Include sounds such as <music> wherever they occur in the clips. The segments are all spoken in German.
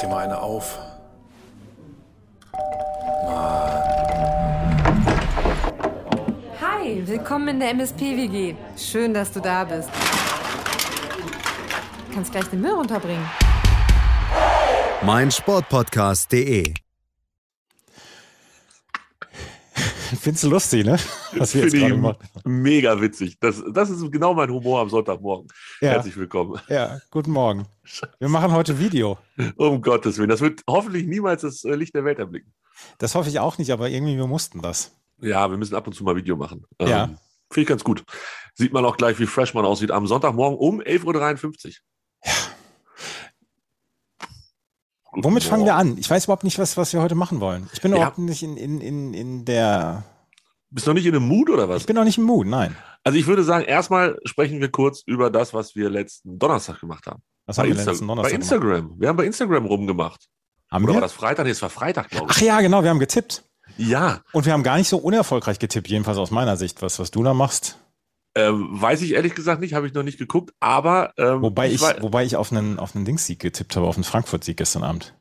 dir mal eine auf. Hi, willkommen in der MSP-WG. Schön, dass du da bist. Du kannst gleich den Müll runterbringen. mein Sportpodcast.de. Findest du lustig, ne? Was wir jetzt Finde gerade ich mega witzig. Das, das ist genau mein Humor am Sonntagmorgen. Ja. Herzlich willkommen. Ja, guten Morgen. Wir machen heute Video. Um Gottes Willen. Das wird hoffentlich niemals das äh, Licht der Welt erblicken. Das hoffe ich auch nicht, aber irgendwie wir mussten das. Ja, wir müssen ab und zu mal Video machen. Ähm, Ja. Finde ich ganz gut. Sieht man auch gleich, wie fresh man aussieht am Sonntagmorgen um 11.53 Uhr. Guten Womit fangen wir an? Ich weiß überhaupt nicht, was, was wir heute machen wollen. Ich bin Ja. überhaupt nicht in, in, in, in der. Bist du noch nicht in einem Mood oder was? Ich bin noch nicht im Mood, nein. Also ich würde sagen, erstmal sprechen wir kurz über das, was wir letzten Donnerstag gemacht haben. Was Bei, haben wir Insta letzten bei Donnerstag gemacht? Instagram. Wir haben bei Instagram rumgemacht. Haben Oder war wir? das Freitag? Nee, es war Freitag, glaube Ach ich. ja, genau, wir haben getippt. Ja, Und wir haben gar nicht so unerfolgreich getippt, jedenfalls aus meiner Sicht. Was, was du da machst. ähm, weiß ich ehrlich gesagt nicht, habe ich noch nicht geguckt, aber ähm, Wobei ich, war- wobei ich auf einen, auf einen Dingssieg getippt habe, auf einen Frankfurt-Sieg gestern Abend.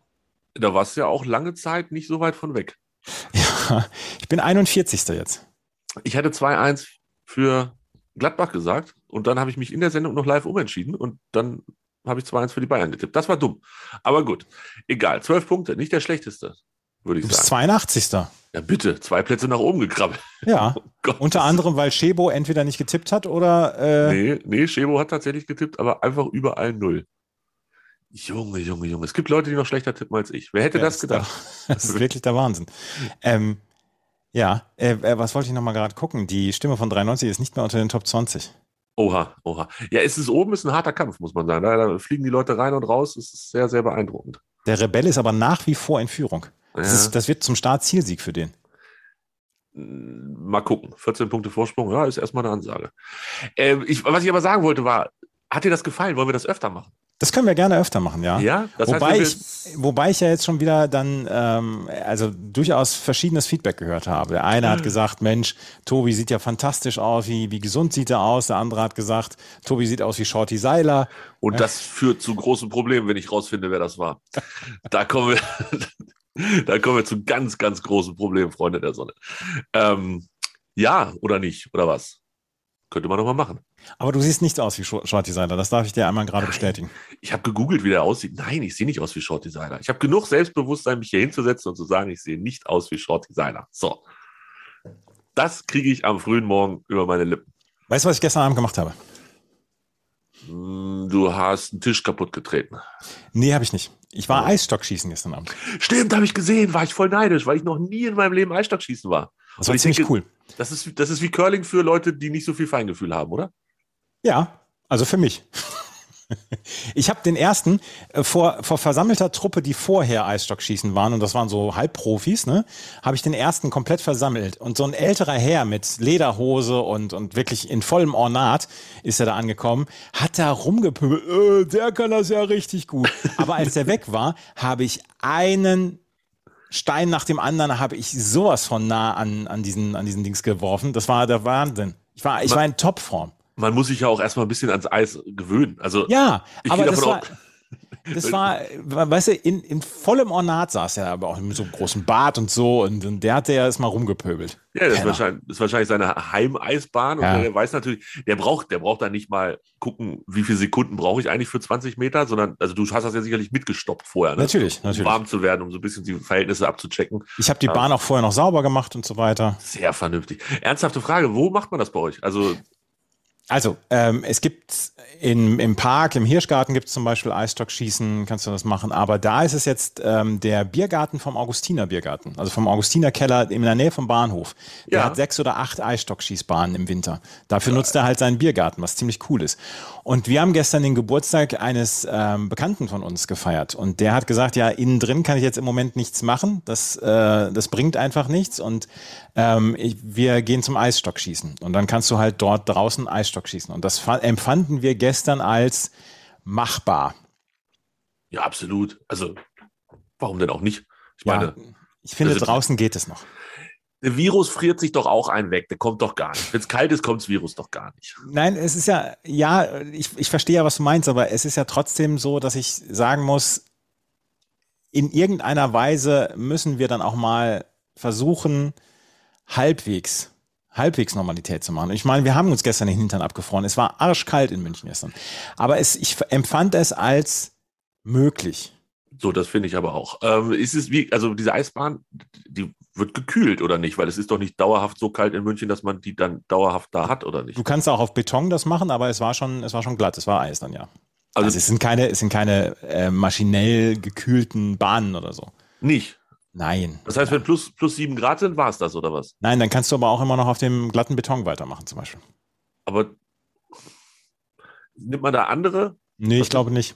da warst du ja auch lange Zeit nicht so weit von weg. <laughs> Ja, ich bin 41. jetzt. Ich hatte 2-1 für Gladbach gesagt und dann habe ich mich in der Sendung noch live umentschieden und dann habe ich 2-1 für die Bayern getippt. Das war dumm. Aber gut, egal. Zwölf Punkte, nicht der schlechteste, würde Du ich bist sagen. 82. Ja, bitte, zwei Plätze nach oben gekrabbelt. Ja, <laughs> Oh unter anderem, weil Shebo entweder nicht getippt hat oder äh, Nee, nee, Schebo hat tatsächlich getippt, aber einfach überall null. Junge, Junge, Junge. Es gibt Leute, die noch schlechter tippen als ich. Wer hätte Ja, das gedacht? der- <laughs> Das ist wirklich der Wahnsinn. Ähm, ja, äh, äh, was wollte ich nochmal gerade gucken? Die Stimme von 93 ist nicht mehr unter den Top 20. Oha, oha. Ja, es ist oben, ist ein harter Kampf, muss man sagen. Da, da fliegen die Leute rein und raus. Es ist sehr, sehr beeindruckend. Der Rebell ist aber nach wie vor in Führung. Das, Ja. ist, das wird zum Start Zielsieg für den. Mal gucken. 14 Punkte Vorsprung, ja, ist erstmal eine Ansage. Ähm, ich, was ich aber sagen wollte, war, hat dir das gefallen? Wollen wir das öfter machen? Das können wir gerne öfter machen, ja. Ja? Das wobei, wir- ich, wobei ich ja jetzt schon wieder dann, ähm, also durchaus verschiedenes Feedback gehört habe. Der eine Mhm. hat gesagt, Mensch, Tobi sieht ja fantastisch aus, wie, wie gesund sieht er aus. Der andere hat gesagt, Tobi sieht aus wie Shorty Seiler. Und das führt zu großen Problemen, wenn ich rausfinde, wer das war. <laughs> Da kommen wir, <laughs> da kommen wir zu ganz, ganz großen Problemen, Freunde der Sonne. Ähm, ja oder nicht? Oder was? Könnte man noch mal machen. Aber du siehst nicht aus wie Shor- Shorty Seiler, das darf ich dir einmal gerade bestätigen. Ich habe gegoogelt, wie der aussieht. Nein, ich sehe nicht aus wie Short Designer. Ich habe genug Selbstbewusstsein, mich hier hinzusetzen und zu sagen, ich sehe nicht aus wie Short Designer. So. Das kriege ich am frühen Morgen über meine Lippen. Weißt du, was ich gestern Abend gemacht habe? Hm, Du hast einen Tisch kaputt getreten. Nee, habe ich nicht. Ich war Eisstockschießen gestern Abend. Stimmt, habe ich gesehen, war ich voll neidisch, weil ich noch nie in meinem Leben Eisstockschießen war. Das war ich ziemlich denke, cool. Das ist, das ist wie Curling für Leute, die nicht so viel Feingefühl haben, oder? Ja, also für mich. Ich habe den ersten äh, vor, vor versammelter Truppe, die vorher Eisstockschießen waren, und das waren so Halbprofis, ne, habe ich den ersten komplett versammelt. Und so ein älterer Herr mit Lederhose und, und wirklich in vollem Ornat ist er da angekommen, hat da rumgepöbelt, äh, der kann das ja richtig gut. Aber als der weg war, habe ich einen Stein nach dem anderen habe ich sowas von nah an, an, diesen, an diesen Dings geworfen. Das war der Wahnsinn. Ich war, ich war in Topform. Man muss sich ja auch erstmal ein bisschen ans Eis gewöhnen. Also, Ja, Ich aber gehe das davon war, das <laughs> war, weißt du, in, in vollem Ornat saß er aber auch mit so einem großen Bart und so und, und der hat ja erstmal rumgepöbelt. Ja, das ist, wahrscheinlich, das ist wahrscheinlich seine Heimeisbahn und Ja. der weiß natürlich, der braucht, der braucht da nicht mal gucken, wie viele Sekunden brauche ich eigentlich für 20 Meter, sondern, also du hast das ja sicherlich mitgestoppt vorher, ne? Natürlich, um natürlich. warm zu werden, um so ein bisschen die Verhältnisse abzuchecken. Ich habe die Bahn auch vorher noch sauber gemacht und so weiter. Sehr vernünftig. Ernsthafte Frage, wo macht man das bei euch? Also, Also, ähm, es gibt in, im Park, im Hirschgarten gibt es zum Beispiel Eisstockschießen, kannst du das machen. Aber da ist es jetzt ähm, der Biergarten vom Augustiner Biergarten, also vom Augustiner Keller in der Nähe vom Bahnhof. Der Ja. hat sechs oder acht Eisstockschießbahnen im Winter. Dafür nutzt er halt seinen Biergarten, was ziemlich cool ist. Und wir haben gestern den Geburtstag eines ähm, Bekannten von uns gefeiert. Und der hat gesagt, ja, innen drin kann ich jetzt im Moment nichts machen. Das, äh, das bringt einfach nichts. Und ähm, ich, wir gehen zum Eisstockschießen. Und dann kannst du halt dort draußen Eisstock schießen. Und das fa- empfanden wir gestern als machbar. ja, absolut. Also, warum denn auch nicht? Ich Ja, meine, ich finde, draußen geht es noch. der Virus friert sich doch auch ein weg. Der kommt doch gar nicht. Wenn es kalt ist, kommt das Virus doch gar nicht. Nein, es ist ja, ja, ich, ich verstehe ja, was du meinst, aber es ist ja trotzdem so, dass ich sagen muss, in irgendeiner Weise müssen wir dann auch mal versuchen, halbwegs, halbwegs Normalität zu machen. Ich meine, wir haben uns gestern den Hintern abgefroren. Es war arschkalt in München gestern. Aber es, ich empfand es als möglich. So, das finde ich aber auch. Ähm, ist es wie, also diese Eisbahn, die wird gekühlt oder nicht? Weil es ist doch nicht dauerhaft so kalt in München, dass man die dann dauerhaft da hat oder nicht? Du kannst auch auf Beton das machen, aber es war schon, es war schon glatt. Es war Eis dann, ja. Also, also es sind keine, es sind keine äh, maschinell gekühlten Bahnen oder so. Nicht? Nein. Das heißt, wenn plus, plus sieben Grad sind, war es das, oder was? Nein, dann kannst du aber auch immer noch auf dem glatten Beton weitermachen, zum Beispiel. Aber nimmt man da andere? Nee, ich glaube nicht.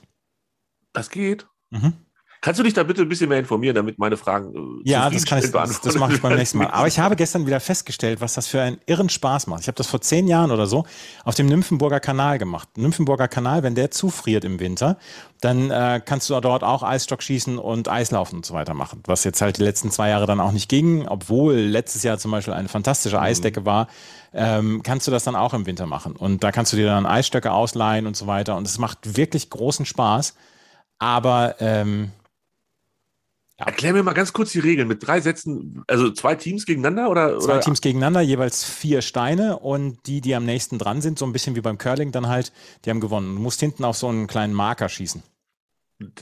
Das geht. Mhm. Kannst du dich da bitte ein bisschen mehr informieren, damit meine Fragen. Äh, ja, das kann ich, das, das mache ich beim nächsten Mal. Aber ich habe gestern wieder festgestellt, was das für einen irren Spaß macht. Ich habe das vor zehn Jahren oder so auf dem Nymphenburger Kanal gemacht. Nymphenburger Kanal, wenn der zufriert im Winter, dann äh, kannst du dort auch Eisstock schießen und Eislaufen und so weiter machen. Was jetzt halt die letzten zwei Jahre dann auch nicht ging, obwohl letztes Jahr zum Beispiel eine fantastische mhm. Eisdecke war, ähm, kannst du das dann auch im Winter machen. Und da kannst du dir dann Eisstöcke ausleihen und so weiter. Und es macht wirklich großen Spaß. Aber ähm, ja. Erklär mir mal ganz kurz die Regeln mit drei Sätzen, also zwei Teams gegeneinander oder? Zwei oder? Teams gegeneinander, jeweils vier Steine und die, die am nächsten dran sind, so ein bisschen wie beim Curling dann halt, die haben gewonnen. Du musst hinten auf so einen kleinen Marker schießen.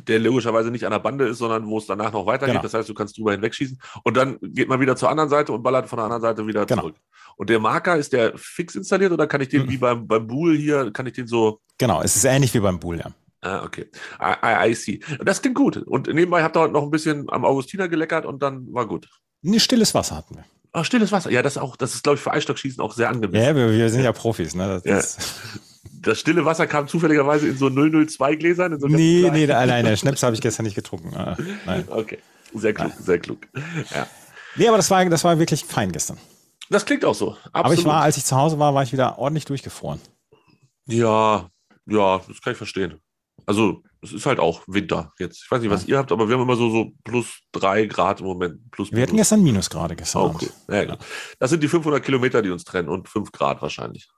Der logischerweise nicht an der Bande ist, sondern wo es danach noch weitergeht. Genau. Das heißt, du kannst drüber hinwegschießen und dann geht man wieder zur anderen Seite und ballert von der anderen Seite wieder genau. zurück. Und der Marker, ist der fix installiert oder kann ich den mhm. wie beim, beim Bull hier, kann ich den so. Genau, es ist ähnlich wie beim Bull, ja. Ah, okay. I, I, see. Das klingt gut. Und nebenbei habt ihr heute noch ein bisschen am Augustiner geleckert und dann war gut. Nee, stilles Wasser hatten wir. Ah, stilles Wasser. Ja, das auch, das ist, glaube ich, für Eisstockschießen auch sehr angenehm. Ja, wir, wir sind ja Profis, ne? Das, ja. <laughs> das stille Wasser kam zufälligerweise in so 002 Gläsern. So nee, nee, alleine. <laughs> Schnaps habe ich gestern nicht getrunken. Ah, nein. Okay. Sehr klug, nein. sehr klug. Ja. Nee, aber das war, das war wirklich fein gestern. Das klingt auch so. Absolut. Aber ich war, als ich zu Hause war, war ich wieder ordentlich durchgefroren. Ja, ja, das kann ich verstehen. Also es ist halt auch Winter jetzt. Ich weiß nicht, was ihr habt, aber wir haben immer so, so plus drei Grad im Moment. Plus, wir hatten gestern Minusgrade gestern. Okay. Ja, ja. Das sind die 500 Kilometer, die uns trennen und fünf Grad wahrscheinlich.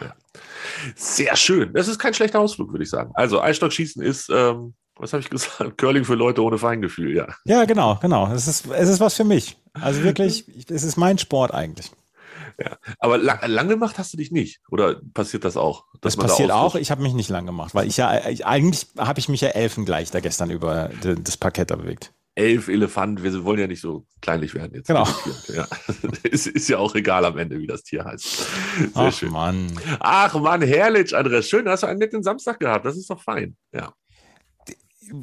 Ja. Sehr schön. Das ist kein schlechter Ausflug, würde ich sagen. Also Eisstockschießen ist, ähm, was habe ich gesagt? <laughs> Curling für Leute ohne Feingefühl, ja. Ja, genau, genau. Es ist, es ist was für mich. Also wirklich, <laughs> es ist mein Sport eigentlich. Ja. Aber lang, lang gemacht hast du dich nicht? Oder passiert das auch? Das passiert da auch. Ich habe mich nicht lang gemacht, weil ich ja, ich, eigentlich habe ich mich ja elfengleich da gestern über das Parkett bewegt. Elf Elefanten, wir wollen ja nicht so kleinlich werden jetzt. Genau. Ja. <laughs> ist, ist ja auch egal am Ende, wie das Tier heißt. Sehr Ach schön. Mann. Ach Mann, herrlich, Andres. Schön, hast du einen netten Samstag gehabt. Das ist doch fein. Ja.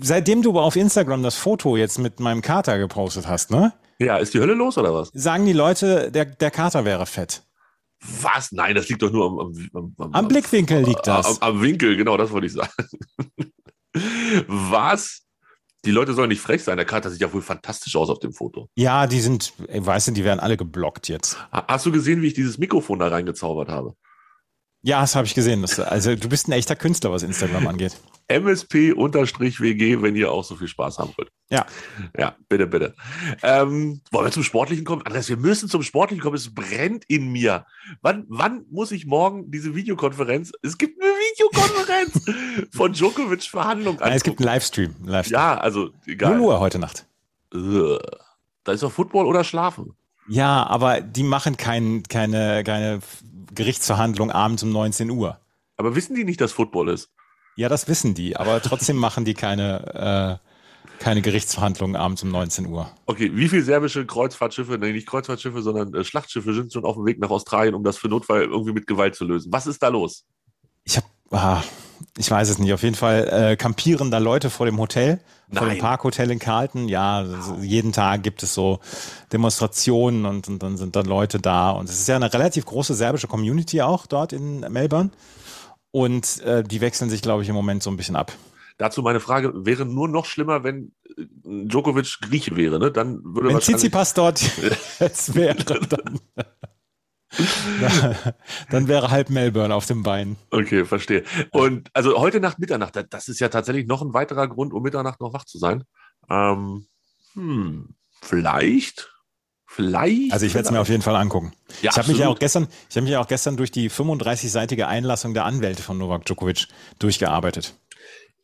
Seitdem du auf Instagram das Foto jetzt mit meinem Kater gepostet hast, ne? Ja, ist die Hölle los oder was? Sagen die Leute, der, der Kater wäre fett. Was? Nein, das liegt doch nur am, am, am, am Blickwinkel liegt das. Am, Winkel, genau, das wollte ich sagen. was? Die Leute sollen nicht frech sein. Der Kater sieht ja wohl fantastisch aus auf dem Foto. Ja, die sind, weißt du, die werden alle geblockt jetzt. Hast du gesehen, wie ich dieses Mikrofon da reingezaubert habe? Ja, das habe ich gesehen. Das, also du bist ein echter Künstler, was Instagram angeht. MSP-WG, wenn ihr auch so viel Spaß haben wollt. Ja. Ja, bitte, bitte. Ähm, wollen wir zum Sportlichen kommen? Andreas, wir müssen zum Sportlichen kommen. Es brennt in mir. Wann, wann muss ich morgen diese Videokonferenz? Es gibt eine Videokonferenz <laughs> von Djokovic Verhandlung. Nein, es gibt einen Livestream. Livestream. Ja, also egal. 0 Uhr heute Nacht. Da ist doch Football oder Schlafen. Ja, aber die machen kein, keine, keine Gerichtsverhandlung abends um 19 Uhr. Aber wissen die nicht, dass Football ist? Ja, das wissen die, aber trotzdem <laughs> machen die keine, äh, keine Gerichtsverhandlungen abends um 19 Uhr. Okay, wie viele serbische Kreuzfahrtschiffe, nein, nicht Kreuzfahrtschiffe, sondern äh, Schlachtschiffe sind schon auf dem Weg nach Australien, um das für Notfall irgendwie mit Gewalt zu lösen? Was ist da los? Ich habe, ah, ich weiß es nicht. Auf jeden Fall äh, campieren da Leute vor dem Hotel, Nein. vor dem Parkhotel in Carlton. Ja, wow. jeden Tag gibt es so Demonstrationen und, und, dann sind dann Leute da. Und es ist ja eine relativ große serbische Community auch dort in Melbourne. Und äh, die wechseln sich, glaube ich, im Moment so ein bisschen ab. Dazu meine Frage, wäre nur noch schlimmer, wenn äh, Djokovic Grieche wäre, ne? Dann würde wenn Tsitsipas dort <laughs> jetzt wäre, dann, <laughs> dann wäre halb Melbourne auf dem Bein. Okay, verstehe. Und also heute Nacht Mitternacht, das ist ja tatsächlich noch ein weiterer Grund, um Mitternacht noch wach zu sein. Ähm, hm, vielleicht Vielleicht. Also ich werde es mir auf jeden Fall angucken. Ja, ich habe mich ja auch gestern, ich habe mich ja auch gestern durch die 35-seitige Einlassung der Anwälte von Novak Djokovic durchgearbeitet.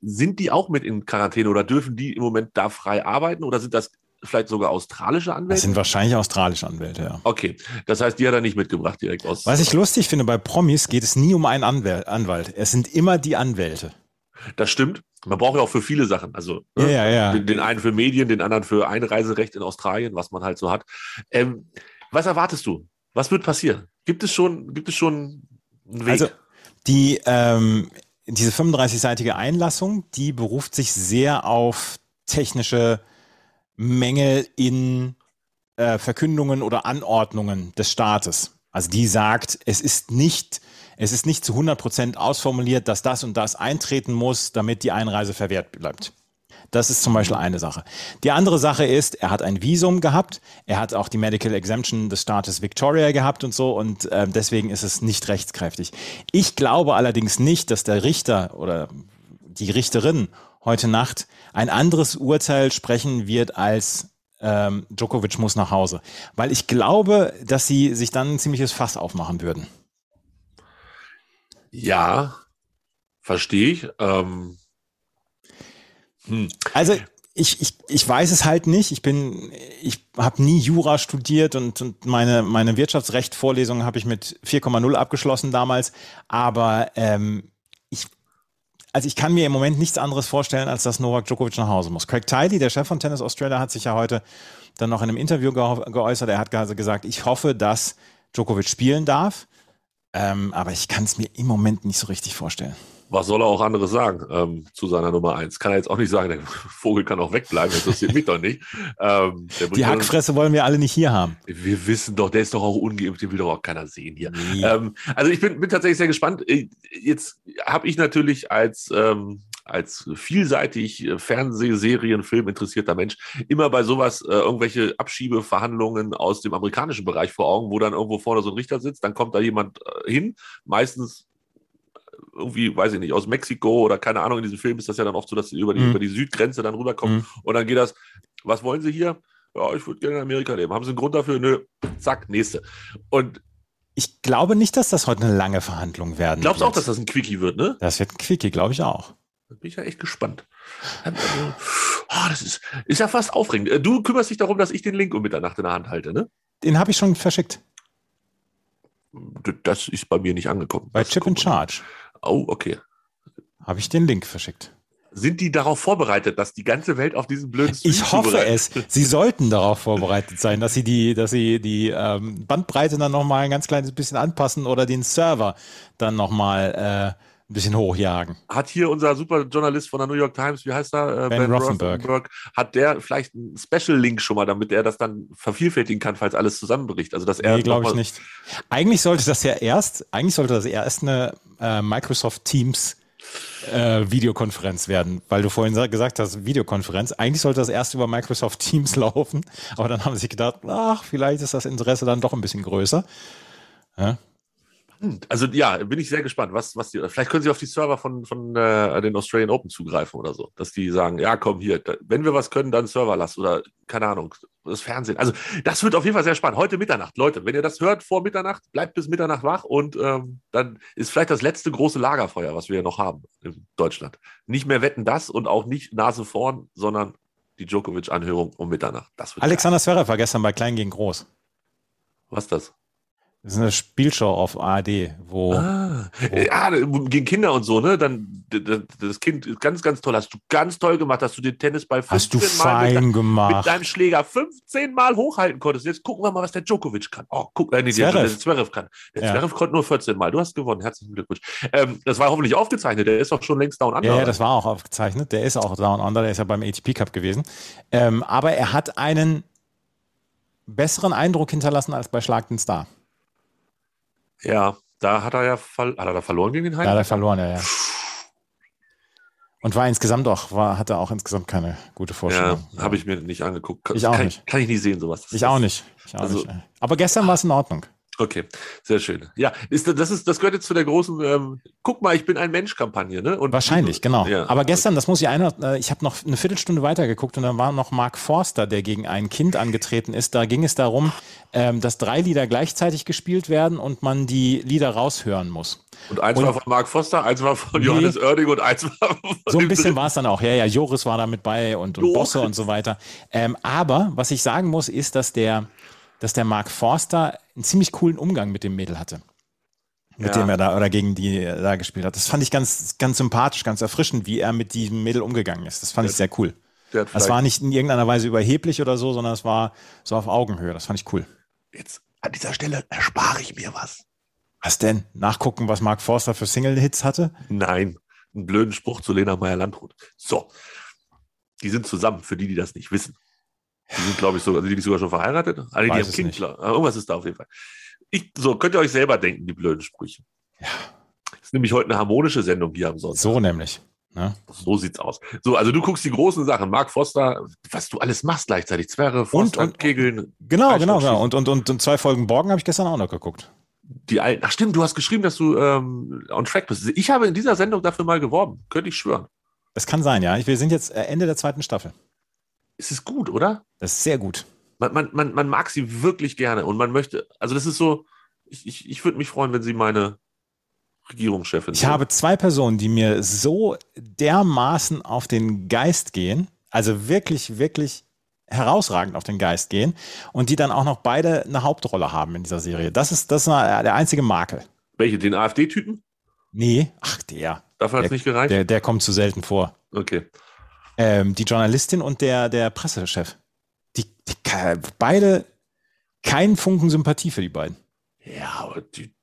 Sind die auch mit in Quarantäne oder dürfen die im Moment da frei arbeiten oder sind das vielleicht sogar australische Das Anwälte? sind wahrscheinlich australische Anwälte, ja. Okay, das heißt, die hat er nicht mitgebracht direkt aus. Was ich lustig finde, bei Promis geht es nie um einen Anwalt. Es sind immer die Anwälte. Das stimmt. Man braucht ja auch für viele Sachen. Also Ja, ne? ja, ja. Den, den einen für Medien, den anderen für Einreiserecht in Australien, was man halt so hat. Ähm, was erwartest du? Was wird passieren? Gibt es schon, gibt es schon einen Weg? Also die, ähm, diese 35-seitige Einlassung, die beruft sich sehr auf technische Mängel in äh, Verkündungen oder Anordnungen des Staates. Also die sagt, es ist nicht, es ist nicht zu 100 Prozent ausformuliert, dass das und das eintreten muss, damit die Einreise verwehrt bleibt. Das ist zum Beispiel eine Sache. Die andere Sache ist, er hat ein Visum gehabt, er hat auch die Medical Exemption des Staates Victoria gehabt und so und äh, deswegen ist es nicht rechtskräftig. Ich glaube allerdings nicht, dass der Richter oder die Richterin heute Nacht ein anderes Urteil sprechen wird als ähm, Djokovic muss nach Hause. Weil ich glaube, dass sie sich dann ein ziemliches Fass aufmachen würden. Ja, verstehe ich. Ähm, hm. Also ich, ich, ich weiß es halt nicht. Ich bin, ich habe nie Jura studiert und, und meine, meine Wirtschaftsrecht-Vorlesung habe ich mit 4,0 abgeschlossen damals. Aber ähm, ich, also ich kann mir im Moment nichts anderes vorstellen, als dass Novak Djokovic nach Hause muss. Craig Tiley, der Chef von Tennis Australia, hat sich ja heute dann noch in einem Interview ge geäußert. Er hat also gesagt, ich hoffe, dass Djokovic spielen darf. Ähm, aber ich kann es mir im Moment nicht so richtig vorstellen. Was soll er auch anderes sagen ähm, zu seiner Nummer eins? Kann er jetzt auch nicht sagen, der Vogel kann auch wegbleiben, das interessiert mich doch nicht. Ähm, Die Hackfresse wollen wir alle nicht hier haben. Wir wissen doch, der ist doch auch ungeimpft, den will doch auch keiner sehen hier. Nee. Ähm, also ich bin, bin tatsächlich sehr gespannt. Äh, Jetzt habe ich natürlich als, ähm, als vielseitig äh, Fernsehserien, Film interessierter Mensch immer bei sowas äh, irgendwelche Abschiebeverhandlungen aus dem amerikanischen Bereich vor Augen, wo dann irgendwo vorne so ein Richter sitzt, dann kommt da jemand äh, hin, meistens irgendwie, weiß ich nicht, aus Mexiko oder keine Ahnung, in diesem Film ist das ja dann oft so, dass sie über die, Mhm. über die Südgrenze dann rüberkommen Mhm. und dann geht das, was wollen Sie hier? Ja, ich würde gerne in Amerika leben. Haben Sie einen Grund dafür? Nö. Zack, nächste. Und Ich glaube nicht, dass das heute eine lange Verhandlung werden glaubst du wird. auch, dass das ein Quickie wird, ne? Das wird ein Quickie, glaube ich auch. Bin ich ja echt gespannt. Also, ah, das ist, ist ja fast aufregend. Äh, Du kümmerst dich darum, dass ich den Link um Mitternacht in der Hand halte, ne? Den habe ich schon verschickt. Das ist bei mir nicht angekommen. Bei Das Chip in. Charge Oh, okay. habe ich den Link verschickt. Sind die darauf vorbereitet, dass die ganze Welt auf diesen blöden Stream Ich hoffe es. Sie sollten darauf vorbereitet sein, dass sie die, dass sie die ähm, Bandbreite dann nochmal ein ganz kleines bisschen anpassen oder den Server dann nochmal äh, ein bisschen hochjagen. Hat hier unser super Journalist von der New York Times, wie heißt er? Äh, Ben Rothenberg. Hat der vielleicht einen Special-Link schon mal, damit er das dann vervielfältigen kann, falls alles zusammenbricht? Also, dass er Nee, glaube ich nicht. Eigentlich sollte das ja erst, eigentlich sollte das erst eine äh, Microsoft Teams äh, Videokonferenz werden, weil du vorhin sa- gesagt hast, Videokonferenz. Eigentlich sollte das erst über Microsoft Teams <laughs> laufen, aber dann haben sie sich gedacht, ach, vielleicht ist das Interesse dann doch ein bisschen größer. Ja? Also ja, bin ich sehr gespannt. Was, was die, vielleicht können sie auf die Server von, von äh, den Australian Open zugreifen oder so. Dass die sagen, ja, komm hier, da, wenn wir was können, dann Server lassen oder keine Ahnung, das Fernsehen. Also das wird auf jeden Fall sehr spannend. Heute Mitternacht, Leute, wenn ihr das hört vor Mitternacht, bleibt bis Mitternacht wach und ähm, dann ist vielleicht das letzte große Lagerfeuer, was wir noch haben in Deutschland. Nicht mehr wetten das und auch nicht Nase vorn, sondern die Djokovic-Anhörung um Mitternacht. Alexander Zverev war gestern bei Klein gegen Groß. Was ist das? Das ist eine Spielshow auf ARD, wo Ah, ja, gegen Kinder und so, ne? Dann das Kind ist ganz, ganz toll. Hast du ganz toll gemacht, dass du den Tennisball hast du 15 Mal mit, fein mit gemacht. deinem Schläger 15 Mal hochhalten konntest. Jetzt gucken wir mal, was der Djokovic kann. Oh, guck, äh, nee, der, der Zverev kann. Der Ja. Zverev konnte nur 14 Mal. Du hast gewonnen. Herzlichen Glückwunsch. Ähm, das war hoffentlich aufgezeichnet. Der ist doch schon längst down under. Ja, ja, das war auch aufgezeichnet. Der ist auch Down Under, der ist ja beim ATP Cup gewesen. Ähm, aber er hat einen besseren Eindruck hinterlassen als bei Schlag den Star. Ja, da hat er ja hat er da verloren gegen den Da hat er verloren, ja, ja. Und war insgesamt auch, war, hatte auch insgesamt keine gute Ja, Vorstellung. habe ich mir nicht angeguckt. Ich auch kann nicht. kann ich nicht sehen, sowas. Das Ich ist- auch nicht. Ich auch Also- nicht. Aber gestern war es in Ordnung. Okay, sehr schön. Ja, ist, das, ist, das gehört jetzt zu der großen ähm, Guck mal, ich bin ein Mensch-Kampagne, ne? Und, Wahrscheinlich, genau. Ja. Aber gestern, das muss ich einer, äh, ich habe noch eine Viertelstunde weitergeguckt und dann war noch Mark Forster, der gegen ein Kind angetreten ist. Da ging es darum, ähm, dass drei Lieder gleichzeitig gespielt werden und man die Lieder raushören muss. Und eins und, war von Mark Foster, eins war von nee, Johannes Oerding und eins war von So ein bisschen <laughs> war es dann auch. Ja, ja, Joris war da mit bei und, und Bosse und so weiter. Ähm, aber was ich sagen muss, ist, dass der dass der Mark Forster einen ziemlich coolen Umgang mit dem Mädel hatte. Mit ja. dem er da oder gegen die er da gespielt hat. Das fand ich ganz, ganz sympathisch, ganz erfrischend, wie er mit diesem Mädel umgegangen ist. Das fand der, ich sehr cool. Das war nicht in irgendeiner Weise überheblich oder so, sondern es war so auf Augenhöhe. Das fand ich cool. Jetzt an dieser Stelle erspare ich mir was. Was denn? Nachgucken, was Mark Forster für Single-Hits hatte? Nein, einen blöden Spruch zu Lena Meyer-Landrut. So, die sind zusammen, für die, die das nicht wissen. Die sind, glaube ich, sogar, sind die sogar schon verheiratet? Alle, die haben Kind, klar. Irgendwas ist da auf jeden Fall. Ich, so, könnt ihr euch selber denken, die blöden Sprüche. Ja. Das ist nämlich heute eine harmonische Sendung hier am Sonntag. So nämlich. Ne? So sieht's aus. So, also du guckst die großen Sachen. Mark Foster, was du alles machst gleichzeitig. Zwerre, Foster, und, und Kegeln. Genau, genau, genau. Und, und, und, und zwei Folgen Borgen habe ich gestern auch noch geguckt. Die alten. Ach stimmt, du hast geschrieben, dass du ähm, on track bist. Ich habe in dieser Sendung dafür mal geworben. Könnte ich schwören. Es kann sein, ja. Wir sind jetzt äh, Ende der zweiten Staffel es ist gut, oder? Das ist sehr gut. Man, man, man, man mag sie wirklich gerne und man möchte, also das ist so, ich, ich, ich würde mich freuen, wenn sie meine Regierungschefin Ich sind. habe zwei Personen, die mir so dermaßen auf den Geist gehen, also wirklich, wirklich herausragend auf den Geist gehen und die dann auch noch beide eine Hauptrolle haben in dieser Serie. Das ist, das ist der einzige Makel. Welche? Den AfD-Typen? Nee, ach der. Dafür hat es nicht gereicht? Der, der kommt zu selten vor. Okay. Ähm, die Journalistin und der, der Pressechef. Die, die, beide keinen Funken Sympathie für die beiden. Ja, aber die,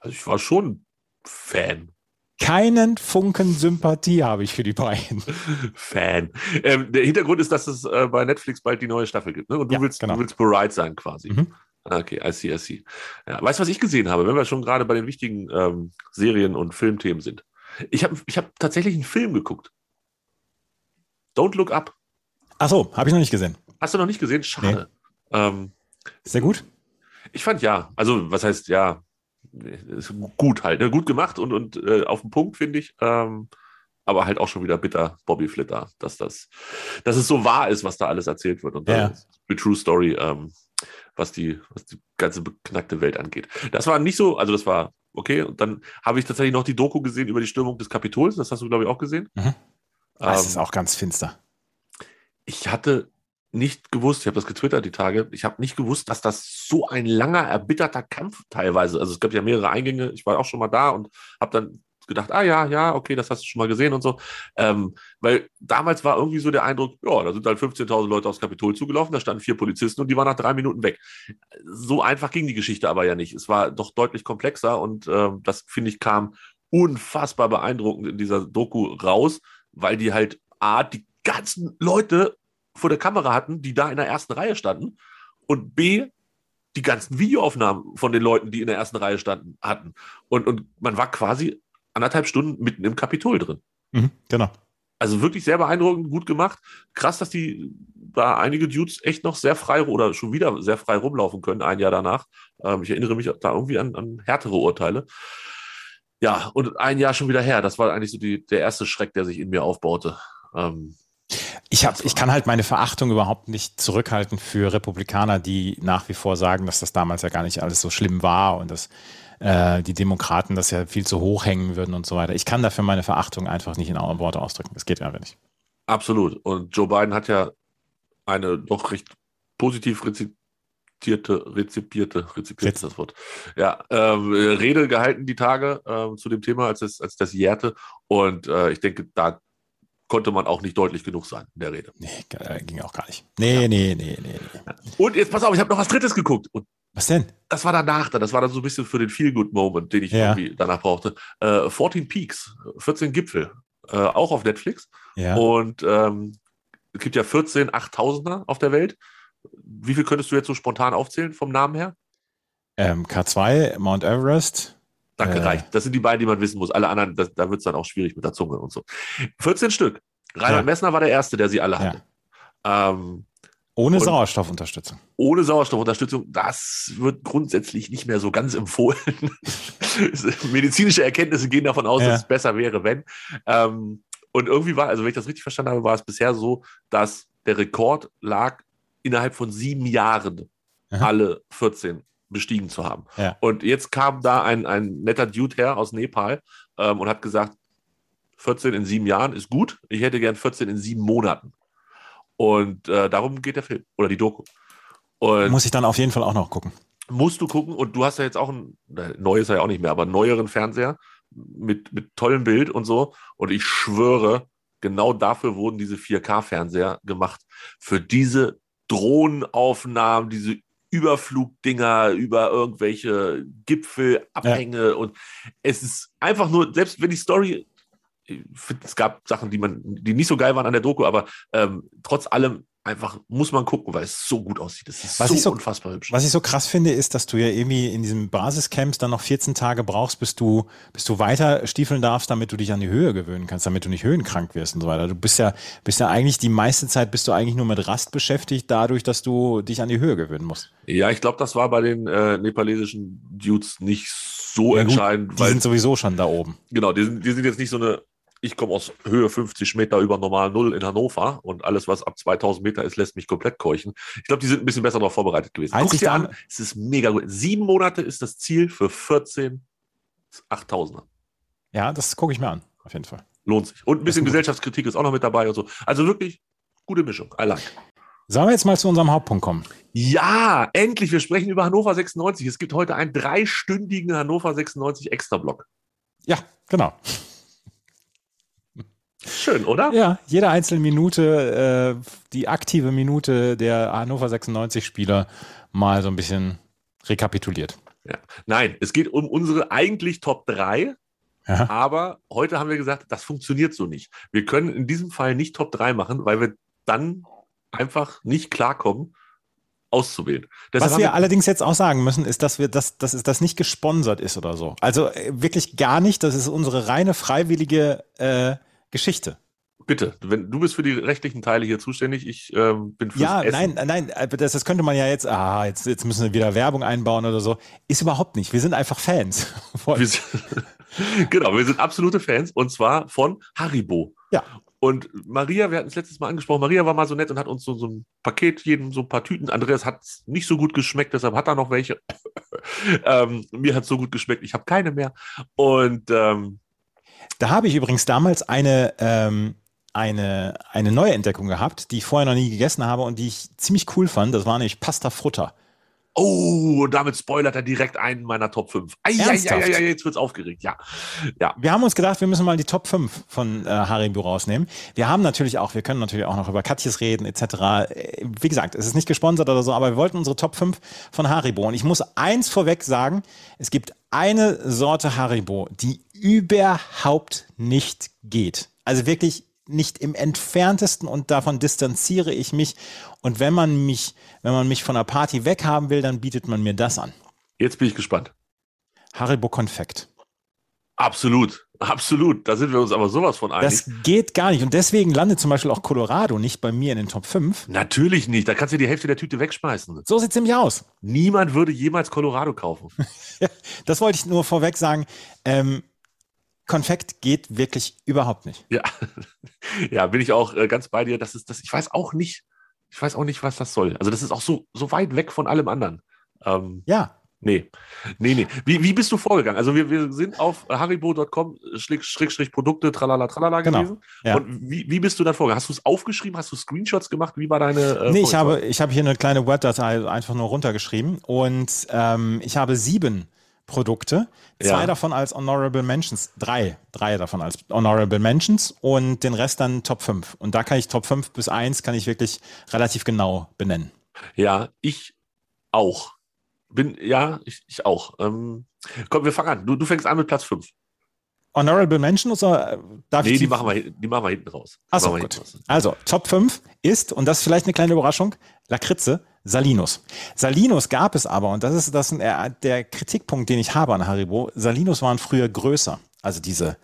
also ich war schon Fan. Keinen Funken Sympathie habe ich für die beiden. <laughs> Fan. Ähm, der Hintergrund ist, dass es äh, bei Netflix bald die neue Staffel gibt. Ne? Und du, ja, willst, genau. du willst bereit sein quasi. Mhm. Ah, okay, I see, I see. Ja, weißt du, was ich gesehen habe, wenn wir schon gerade bei den wichtigen ähm, Serien- und Filmthemen sind? Ich habe ich hab tatsächlich einen Film geguckt. Don't Look Up. Ach so, habe ich noch nicht gesehen. Hast du noch nicht gesehen? Schade. Nee. Ähm, Sehr gut? Ich fand ja. Also, was heißt ja? Gut halt. Ne? Gut gemacht und, und äh, auf den Punkt, finde ich. Ähm, aber halt auch schon wieder bitter, Bobby Flitter, dass das, dass es so wahr ist, was da alles erzählt wird. Und ja. die True Story, ähm, was, die, was die ganze beknackte Welt angeht. Das war nicht so, also das war okay. Und dann habe ich tatsächlich noch die Doku gesehen über die Stürmung des Kapitols. Das hast du, glaube ich, auch gesehen. Mhm. Das ähm, ist auch ganz finster. Ich hatte nicht gewusst, ich habe das getwittert die Tage, ich habe nicht gewusst, dass das so ein langer, erbitterter Kampf teilweise, also es gab ja mehrere Eingänge, ich war auch schon mal da und habe dann gedacht, ah ja, ja, okay, das hast du schon mal gesehen und so. Ähm, weil damals war irgendwie so der Eindruck, ja, da sind halt 15.000 Leute aufs Kapitol zugelaufen, da standen vier Polizisten und die waren nach drei Minuten weg. So einfach ging die Geschichte aber ja nicht. Es war doch deutlich komplexer und äh, das, finde ich, kam unfassbar beeindruckend in dieser Doku raus weil die halt A, die ganzen Leute vor der Kamera hatten, die da in der ersten Reihe standen und B, die ganzen Videoaufnahmen von den Leuten, die in der ersten Reihe standen, hatten. Und, und man war quasi anderthalb Stunden mitten im Kapitol drin. Mhm, genau. Also wirklich sehr beeindruckend, gut gemacht. Krass, dass die da einige Dudes echt noch sehr frei oder schon wieder sehr frei rumlaufen können, ein Jahr danach. Ähm, ich erinnere mich da irgendwie an, an härtere Urteile ja, und ein Jahr schon wieder her. Das war eigentlich so die, der erste Schreck, der sich in mir aufbaute. Ähm, ich, hab, ich kann halt meine Verachtung überhaupt nicht zurückhalten für Republikaner, die nach wie vor sagen, dass das damals ja gar nicht alles so schlimm war und dass äh, die Demokraten das ja viel zu hoch hängen würden und so weiter. Ich kann dafür meine Verachtung einfach nicht in Worte ausdrücken. Das geht einfach nicht. Absolut. Und Joe Biden hat ja eine doch recht positiv rezipierte, rezipierte, rezipierte ist das Wort. Ja, ähm, Rede gehalten die Tage ähm, zu dem Thema, als, es, als das jährte. Und äh, ich denke, da konnte man auch nicht deutlich genug sein in der Rede. Nee, ging auch gar nicht. Nee, ja. nee, nee, nee, nee. Und jetzt pass auf, ich habe noch was Drittes geguckt. Und was denn? Das war danach, das war dann so ein bisschen für den Feel-Good-Moment, den ich ja. irgendwie danach brauchte. Äh, 14 Peaks, 14 Gipfel, äh, auch auf Netflix. Ja. Und ähm, es gibt ja 14 8000er auf der Welt. Wie viel könntest du jetzt so spontan aufzählen vom Namen her? Ähm, K2, Mount Everest. Danke, äh, reicht. Das sind die beiden, die man wissen muss. Alle anderen, das, da wird es dann auch schwierig mit der Zunge und so. 14 Stück. Reinhard ja. Messner war der Erste, der sie alle hatte. Ja. Ähm, Ohne Sauerstoffunterstützung. ohne Sauerstoffunterstützung, das wird grundsätzlich nicht mehr so ganz empfohlen. <laughs> Medizinische Erkenntnisse gehen davon aus, Ja. dass es besser wäre, wenn. Ähm, und irgendwie war, also wenn ich das richtig verstanden habe, war es bisher so, dass der Rekord lag, innerhalb von sieben Jahren Aha. alle 14 bestiegen zu haben. Ja. Und jetzt kam da ein, ein netter Dude her aus Nepal ähm, und hat gesagt, 14 in sieben Jahren ist gut, ich hätte gern 14 in sieben Monaten. Und äh, darum geht der Film oder die Doku. Und Muss ich dann auf jeden Fall auch noch gucken. musst du gucken und du hast ja jetzt auch ein, äh, neu ist er ja auch nicht mehr, aber einen neueren Fernseher mit, mit tollem Bild und so. Und ich schwöre, genau dafür wurden diese 4K-Fernseher gemacht. Für diese Drohnenaufnahmen, diese Überflugdinger über irgendwelche Gipfelabhänge und es ist einfach nur, selbst wenn die Story, find, es gab Sachen, die man, die nicht so geil waren an der Doku, aber ähm, trotz allem einfach muss man gucken, weil es so gut aussieht. Es ist Was so, ich so- unfassbar hübsch. Was ich so krass finde, ist, dass du ja irgendwie in diesem Basiscamps dann noch 14 Tage brauchst, bis du, bis du weiter stiefeln darfst, damit du dich an die Höhe gewöhnen kannst, damit du nicht höhenkrank wirst und so weiter. Du bist ja, bist ja eigentlich die meiste Zeit bist du eigentlich nur mit Rast beschäftigt, dadurch, dass du dich an die Höhe gewöhnen musst. Ja, ich glaube, das war bei den äh, nepalesischen Dudes nicht so Ja, gut, entscheidend, Die weil sind sowieso schon da oben. genau, die sind, die sind jetzt nicht so eine, ich komme aus Höhe 50 Meter über normal Null in Hannover und alles, was ab 2000 Meter ist, lässt mich komplett keuchen. Ich glaube, die sind ein bisschen besser darauf vorbereitet gewesen. Einzig Guck's dir an, es ist mega gut. Sieben Monate ist das Ziel für 14 8000er. Ja, das gucke ich mir an, auf jeden Fall. Lohnt sich. Und ein bisschen gut. Gesellschaftskritik ist auch noch mit dabei und so. Also wirklich gute Mischung. I like. Sollen wir jetzt mal zu unserem Hauptpunkt kommen? Ja, endlich. Wir sprechen über Hannover 96. Es gibt heute einen dreistündigen Hannover 96 Extra-Block. Ja, genau. Schön, oder? Ja, jede einzelne Minute, äh, die aktive Minute der Hannover 96 Spieler mal so ein bisschen rekapituliert. Ja. Nein, es geht um unsere eigentlich Top 3, Ja. aber heute haben wir gesagt, das funktioniert so nicht. Wir können in diesem Fall nicht Top 3 machen, weil wir dann einfach nicht klarkommen, auszuwählen. Deshalb Was haben wir allerdings jetzt auch sagen müssen, ist, dass wir das, dass das nicht gesponsert ist oder so. Also äh, wirklich gar nicht. Das ist unsere reine freiwillige äh, Geschichte. bitte, wenn, du bist für die rechtlichen Teile hier zuständig, ich ähm, bin fürs Ja, Essen. nein, nein, das, das könnte man ja jetzt, ah, jetzt, jetzt müssen wir wieder Werbung einbauen oder so. Ist überhaupt nicht. Wir sind einfach Fans. <laughs> Wir sind, <laughs> genau, wir sind absolute Fans und zwar von Haribo. Ja. Und Maria, wir hatten es letztes Mal angesprochen, Maria war mal so nett und hat uns so, so ein Paket, jedem so ein paar Tüten. Andreas hat es nicht so gut geschmeckt, deshalb hat er noch welche. <laughs> ähm, mir hat es so gut geschmeckt, ich habe keine mehr. Und ähm, Da habe ich übrigens damals eine, ähm, eine, eine Neuentdeckung gehabt, die ich vorher noch nie gegessen habe und die ich ziemlich cool fand. Das war nämlich Pasta Frutta. Oh, und damit spoilert er direkt einen meiner Top 5. Ernsthaft? Eieieiei, jetzt wird's aufgeregt, ja. Ja, Wir haben uns gedacht, wir müssen mal die Top 5 von äh, Haribo rausnehmen. Wir haben natürlich auch, wir können natürlich auch noch über Katjes reden, etc. Äh, Wie gesagt, es ist nicht gesponsert oder so, aber wir wollten unsere Top 5 von Haribo. Und ich muss eins vorweg sagen, es gibt eine Sorte Haribo, die überhaupt nicht geht. Also wirklich nicht im entferntesten und davon distanziere ich mich. Und wenn man mich, wenn man mich von der Party weghaben will, dann bietet man mir das an. jetzt bin ich gespannt. Haribo Konfekt. Absolut, absolut. Da sind wir uns aber sowas von einig. Das geht gar nicht. Und deswegen landet zum Beispiel auch Colorado nicht bei mir in den Top 5. Natürlich nicht. Da kannst du die Hälfte der Tüte wegschmeißen. So sieht es nämlich aus. Niemand würde jemals Colorado kaufen. <laughs> Das wollte ich nur vorweg sagen. Ähm, Konfekt geht wirklich überhaupt nicht. Ja, <laughs> ja bin ich auch äh, ganz bei dir. Das ist das. Ich weiß auch nicht. Ich weiß auch nicht, was das soll. Also das ist auch so, so weit weg von allem anderen. Ähm, Ja. nee, nee, nee. Wie, wie bist du vorgegangen? Also wir, wir sind auf haribo.com schräg, Schrägstrich Produkte, tralala, tralala Genau, gewesen. ja. Und wie, wie bist du dann vorgegangen? Hast du es aufgeschrieben? Hast du Screenshots gemacht? Wie war deine äh, Nee, ich habe, ich habe hier eine kleine Word-Datei einfach nur runtergeschrieben und ähm, ich habe sieben Produkte, zwei Ja. davon als Honorable Mentions, drei, drei davon als Honorable Mentions und den Rest dann Top 5. Und da kann ich Top 5 bis 1 kann ich wirklich relativ genau benennen. Ja, ich auch. Bin, ja, ich, ich auch. Ähm, komm, wir fangen an. Du, du fängst an mit Platz 5. Honorable Mentions oder äh, darf Nee, ich die machen, wir, die machen wir hinten raus. Die Achso, gut. hinten raus. Also, Top 5 ist, und das ist vielleicht eine kleine Überraschung, Lakritze, Salinos. Salinos gab es aber, und das ist das ist der, der Kritikpunkt, den ich habe an Haribo, Salinos waren früher größer. Also diese,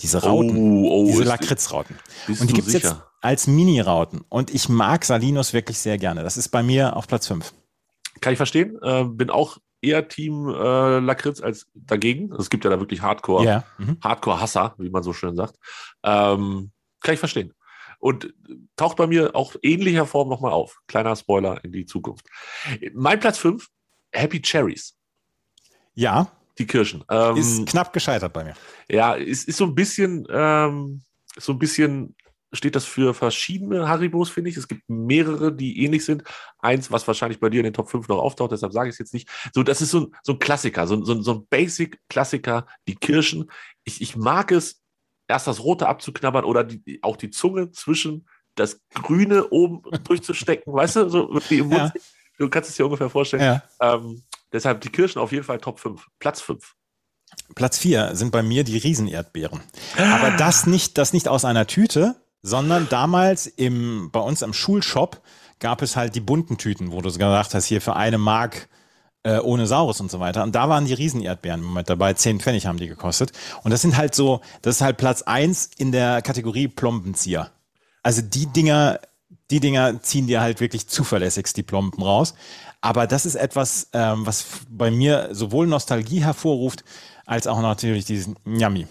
diese Rauten, Oh, oh, diese Lakritzrauten. Und die gibt es jetzt als Mini-Rauten. Und ich mag Salinos wirklich sehr gerne. Das ist bei mir auf Platz 5. Kann ich verstehen. Äh, bin auch eher Team äh, Lakritz als dagegen. Es gibt ja da wirklich Hardcore, Ja. Mhm. Hardcore-Hasser, wie man so schön sagt. Ähm, kann ich verstehen. Und taucht bei mir auch ähnlicher Form nochmal auf. Kleiner Spoiler in die Zukunft. Mein Platz 5, Happy Cherries. Ja, Die Kirschen. Ähm, ist knapp gescheitert bei mir. Ja, ist, ist so ein bisschen, ähm, so ein bisschen steht das für verschiedene Haribos, finde ich. Es gibt mehrere, die ähnlich sind. Eins, was wahrscheinlich bei dir in den Top 5 noch auftaucht, deshalb sage ich es jetzt nicht. So, das ist so ein, so ein Klassiker, so, ein- so, so ein Basic-Klassiker, die Kirschen. Ich, ich mag es, erst das Rote abzuknabbern oder die, auch die Zunge zwischen das Grüne oben <laughs> durchzustecken, weißt du, so wie im Mund. Ja. Du kannst es dir ungefähr vorstellen. Ja. Ähm, deshalb die Kirschen auf jeden Fall Top 5, Platz 5. Platz 4 sind bei mir die Riesenerdbeeren. Aber <gasps> das nicht, das nicht aus einer Tüte, sondern damals im, bei uns am Schulshop gab es halt die bunten Tüten, wo du gesagt hast, hier für eine Mark äh, ohne Saurus und so weiter. Und da waren die Riesenerdbeeren mit dabei. 10 Pfennig haben die gekostet. Und das sind halt so, das ist halt Platz 1 in der Kategorie Plombenzieher. Also die Dinger, die Dinger ziehen dir halt wirklich zuverlässigst die Plomben raus. Aber das ist etwas, ähm, was bei mir sowohl Nostalgie hervorruft, als auch natürlich diesen Yummy.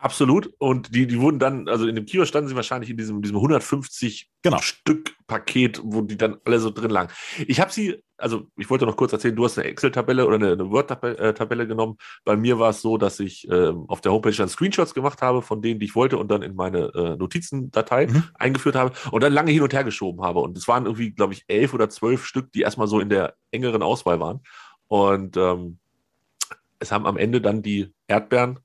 Absolut. Und die, die wurden dann, also in dem Kiosk standen sie wahrscheinlich in diesem, diesem 150 Genau. Stück Paket, wo die dann alle so drin lagen. Ich habe sie, also ich wollte noch kurz erzählen, du hast eine Excel-Tabelle oder eine, eine Word-Tabelle genommen. Bei mir war es so, dass ich ähm, auf der Homepage dann Screenshots gemacht habe von denen, die ich wollte und dann in meine äh, Notizendatei Mhm. eingeführt habe und dann lange hin und her geschoben habe. Und es waren irgendwie, glaube ich, elf oder zwölf Stück, die erstmal so in der engeren Auswahl waren. Und ähm, es haben am Ende dann die Erdbeeren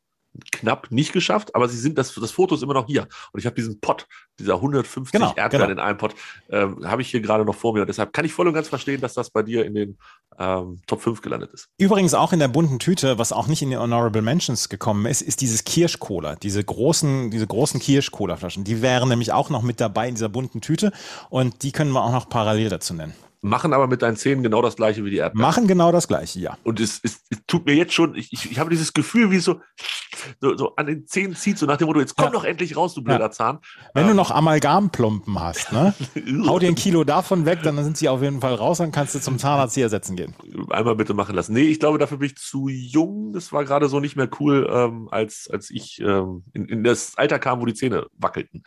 knapp nicht geschafft, aber sie sind, das, das Foto ist immer noch hier. Und ich habe diesen Pot, dieser 150 Genau, Erdbeeren genau. in einem Pot, ähm, habe ich hier gerade noch vor mir. Und deshalb kann ich voll und ganz verstehen, dass das bei dir in den ähm, Top 5 gelandet ist. Übrigens auch in der bunten Tüte, was auch nicht in die Honorable Mentions gekommen ist, ist dieses Kirsch-Cola. Diese großen, diese großen Kirsch-Cola-Flaschen. Die wären nämlich auch noch mit dabei in dieser bunten Tüte und die können wir auch noch parallel dazu nennen. Machen aber mit deinen Zähnen genau das gleiche wie die Erdbeeren. Machen genau das gleiche, ja. Und es, es, es tut mir jetzt schon, ich, ich, ich habe dieses Gefühl, wie es so, so, so an den Zähnen zieht, so nach dem Motto, jetzt komm Ja. doch endlich raus, du blöder Zahn. Wenn du Ähm, noch Amalgamplumpen hast, ne? <laughs> hau dir ein Kilo davon weg, dann sind sie auf jeden Fall raus, dann kannst du zum Zahnarzt hier ersetzen gehen. einmal bitte machen lassen. Nee, ich glaube, dafür bin ich zu jung. Das war gerade so nicht mehr cool, ähm, als, als ich ähm, in, in das Alter kam, wo die Zähne wackelten.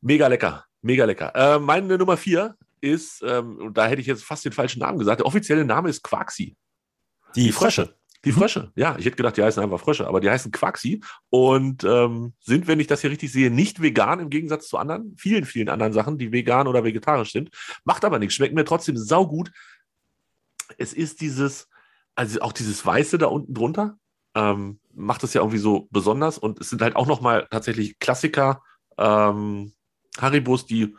Mega lecker, mega lecker. Äh, meine Nummer vier ist, ähm, und da hätte ich jetzt fast den falschen Namen gesagt, der offizielle Name ist Quaxi. Die, Frösche. Die Frösche, ja. Ich hätte gedacht, die heißen einfach Frösche, aber die heißen Quaxi und ähm, sind, wenn ich das hier richtig sehe, nicht vegan im Gegensatz zu anderen, vielen, vielen anderen Sachen, die vegan oder vegetarisch sind. Macht aber nichts, schmecken mir trotzdem saugut. Es ist dieses, also auch dieses Weiße da unten drunter, ähm, macht es ja irgendwie so besonders und es sind halt auch nochmal tatsächlich Klassiker, ähm, Haribos, die,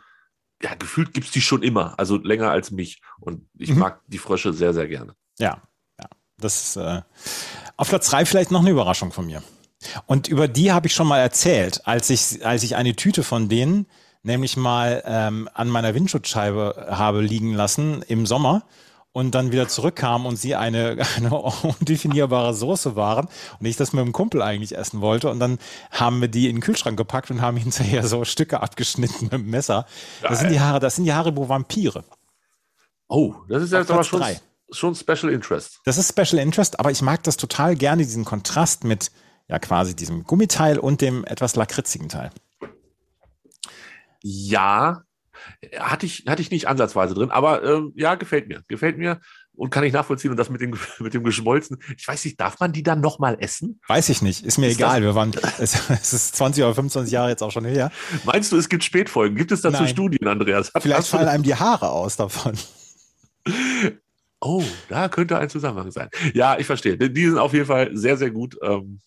ja, gefühlt gibt es die schon immer, also länger als mich und ich Mhm. mag die Frösche sehr, sehr gerne. Ja, ja. Das ist äh, auf Platz drei vielleicht noch eine Überraschung von mir. Und über die habe ich schon mal erzählt, als ich, als ich eine Tüte von denen nämlich mal ähm, an meiner Windschutzscheibe habe liegen lassen im Sommer und dann wieder zurückkam und sie eine, <laughs> eine undefinierbare Soße waren und ich das mit dem Kumpel eigentlich essen wollte und dann haben wir die in den Kühlschrank gepackt und haben <laughs> hinterher so Stücke abgeschnitten mit dem Messer. Das sind die Haare, das sind die Haribo Vampire. Oh, das ist jetzt aber schon, drei. schon Special Interest. Das ist Special Interest, aber ich mag das total gerne, diesen Kontrast mit ja quasi diesem Gummiteil und dem etwas lakritzigen Teil. Ja, hatte ich, hatte ich nicht ansatzweise drin, aber ähm, ja, gefällt mir. Gefällt mir und kann ich nachvollziehen. Und das mit dem, <laughs> mit dem Geschmolzen, ich weiß nicht, darf man die dann nochmal essen? Weiß ich nicht, ist mir Ist egal. Wir waren, <laughs> es, es ist 20 oder 25 Jahre jetzt auch schon her. Meinst du, es gibt Spätfolgen? Gibt es dazu Nein. Studien, Andreas? Hast- Vielleicht fallen einem die Haare aus davon. <laughs> Oh, da könnte ein Zusammenhang sein. Ja, ich verstehe. Die sind auf jeden Fall sehr, sehr gut. Ähm,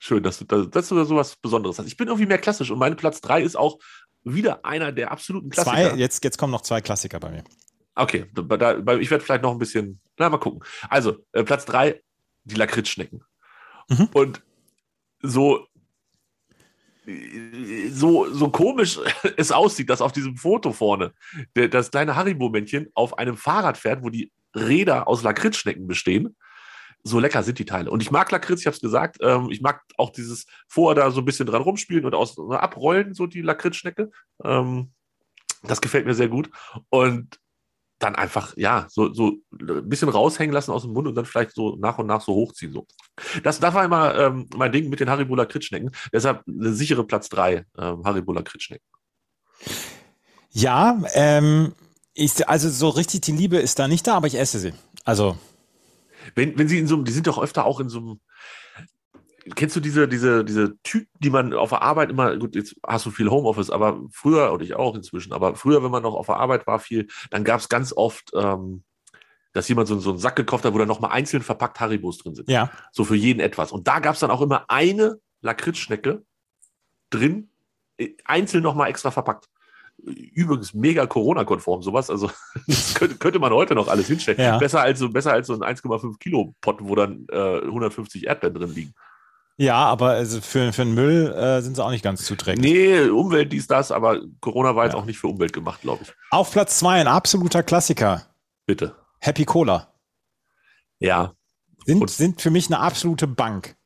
schön, dass du, dass du da sowas Besonderes hast. Ich bin irgendwie mehr klassisch und mein Platz 3 ist auch wieder einer der absoluten Klassiker. Zwei, jetzt, jetzt kommen noch zwei Klassiker bei mir. Okay, da, ich werde vielleicht noch ein bisschen, na, mal gucken. Also, äh, Platz 3, die Lakritzschnecken. Mhm. Und so, so, so komisch <laughs> es aussieht, dass auf diesem Foto vorne der, das kleine Haribo-Männchen auf einem Fahrrad fährt, wo die Räder aus Lakritzschnecken bestehen. So lecker sind die Teile. Und ich mag Lakritz, ich habe es gesagt. Ähm, ich mag auch dieses vorher da so ein bisschen dran rumspielen und aus, abrollen, so die Lakritzschnecke. Ähm, das gefällt mir sehr gut. Und dann einfach, ja, so, so ein bisschen raushängen lassen aus dem Mund und dann vielleicht so nach und nach so hochziehen. So. Das, das war immer ähm, mein Ding mit den Haribo Lakritzschnecken. Deshalb eine sichere Platz 3, ähm, Haribo Lakritzschnecken. Ja, ähm, ich, also so richtig die Liebe ist da nicht da, aber ich esse sie. Also. Wenn, wenn sie in so einem, die sind doch öfter auch in so einem, kennst du diese, diese, diese Tüten, die man auf der Arbeit immer, gut, jetzt hast du viel Homeoffice, aber früher, und ich auch inzwischen, aber früher, wenn man noch auf der Arbeit war, viel, dann gab es ganz oft, ähm, dass jemand so, so einen Sack gekauft hat, wo dann nochmal einzeln verpackt Haribos drin sind. Ja. So für jeden etwas. Und da gab es dann auch immer eine Lakritzschnecke drin, einzeln nochmal extra verpackt. Übrigens mega Corona-konform, sowas. Also, <laughs> das könnte, könnte man heute noch alles hinstellen. Ja. Besser, als so, besser als so ein 1,5 Kilo Pot, wo dann äh, 150 Erdbeeren drin liegen. Ja, aber also für, für den Müll äh, sind sie auch nicht ganz zuträglich. Nee, Umwelt dies, das, aber Corona war jetzt Ja. auch nicht für Umwelt gemacht, glaube ich. Auf Platz zwei ein absoluter Klassiker. Bitte. Happy Cola. Ja. Sind, Und- sind für mich eine absolute Bank.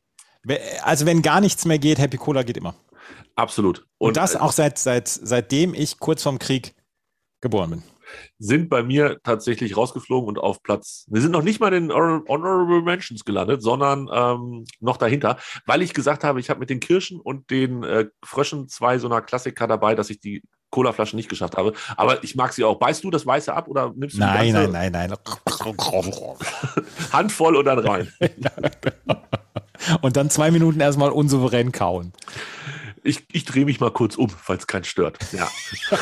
Also wenn gar nichts mehr geht, Happy Cola geht immer. Absolut. Und, das äh, auch seit, seit, seitdem ich kurz vorm Krieg geboren bin. sind bei mir tatsächlich rausgeflogen und auf Platz. Wir sind noch nicht mal in den Honor- Honorable Mentions gelandet, sondern ähm, noch dahinter, weil ich gesagt habe, ich habe mit den Kirschen und den äh, Fröschen zwei so einer Klassiker dabei, dass ich die Colaflaschen nicht geschafft habe. Aber ich mag sie auch. Beißt du das Weiße ab oder nimmst du Nein, die ganze nein, nein, nein. <laughs> <laughs> Handvoll und dann rein? <laughs> Und dann zwei Minuten erstmal unsouverän kauen. Ich, ich drehe mich mal kurz um, falls kein stört. Ja. <laughs>